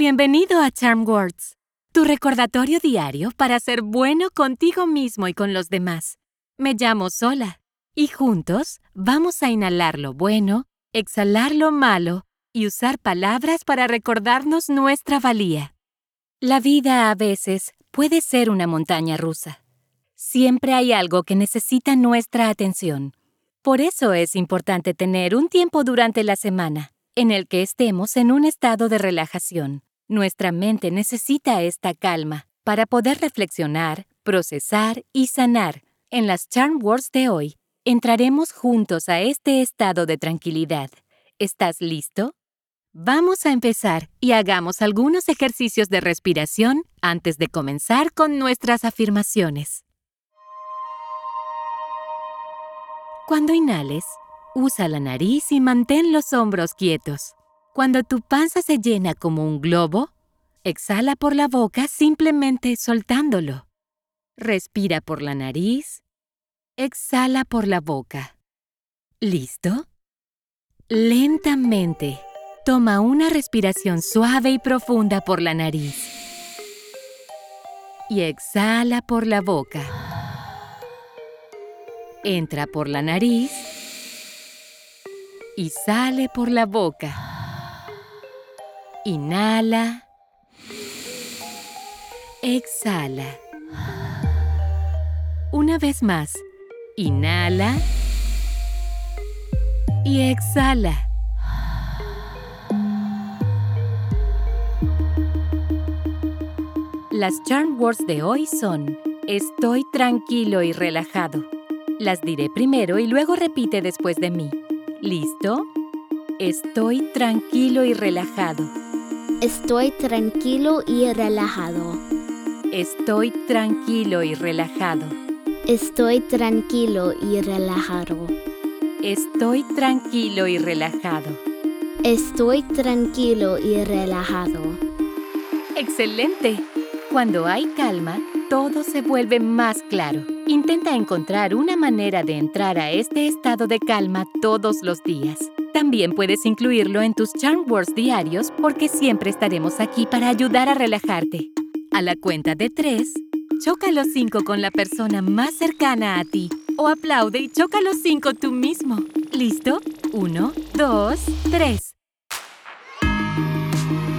Bienvenido a Charm Words, tu recordatorio diario para ser bueno contigo mismo y con los demás. Me llamo Sola y juntos vamos a inhalar lo bueno, exhalar lo malo y usar palabras para recordarnos nuestra valía. La vida a veces puede ser una montaña rusa. Siempre hay algo que necesita nuestra atención. Por eso es importante tener un tiempo durante la semana en el que estemos en un estado de relajación. Nuestra mente necesita esta calma para poder reflexionar, procesar y sanar. En las Charm Words de hoy, entraremos juntos a este estado de tranquilidad. ¿Estás listo? Vamos a empezar y hagamos algunos ejercicios de respiración antes de comenzar con nuestras afirmaciones. Cuando inhales, usa la nariz y mantén los hombros quietos. Cuando tu panza se llena como un globo, exhala por la boca simplemente soltándolo. Respira por la nariz, exhala por la boca. ¿Listo? Lentamente, toma una respiración suave y profunda por la nariz. Y exhala por la boca. Entra por la nariz y sale por la boca. Inhala. Exhala. Una vez más. Inhala. Y exhala. Las charm words de hoy son Estoy tranquilo y relajado. Las diré primero y luego repite después de mí. ¿Listo? Estoy tranquilo y relajado. Estoy tranquilo y relajado. Estoy tranquilo y relajado. Estoy tranquilo y relajado. Estoy tranquilo y relajado. Estoy tranquilo y relajado. ¡Excelente! Cuando hay calma, todo se vuelve más claro. Intenta encontrar una manera de entrar a este estado de calma todos los días. También puedes incluirlo en tus charm words diarios porque siempre estaremos aquí para ayudar a relajarte. A la cuenta de tres, choca los cinco con la persona más cercana a ti o aplaude y choca los cinco tú mismo. ¿Listo? Uno, dos, tres.